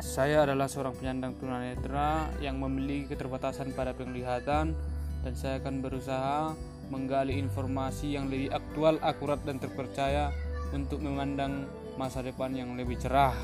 Saya adalah seorang penyandang tunanetra yang memiliki keterbatasan pada penglihatan dan saya akan berusaha menggali informasi yang lebih aktual, akurat dan terpercaya untuk memandang masa depan yang lebih cerah.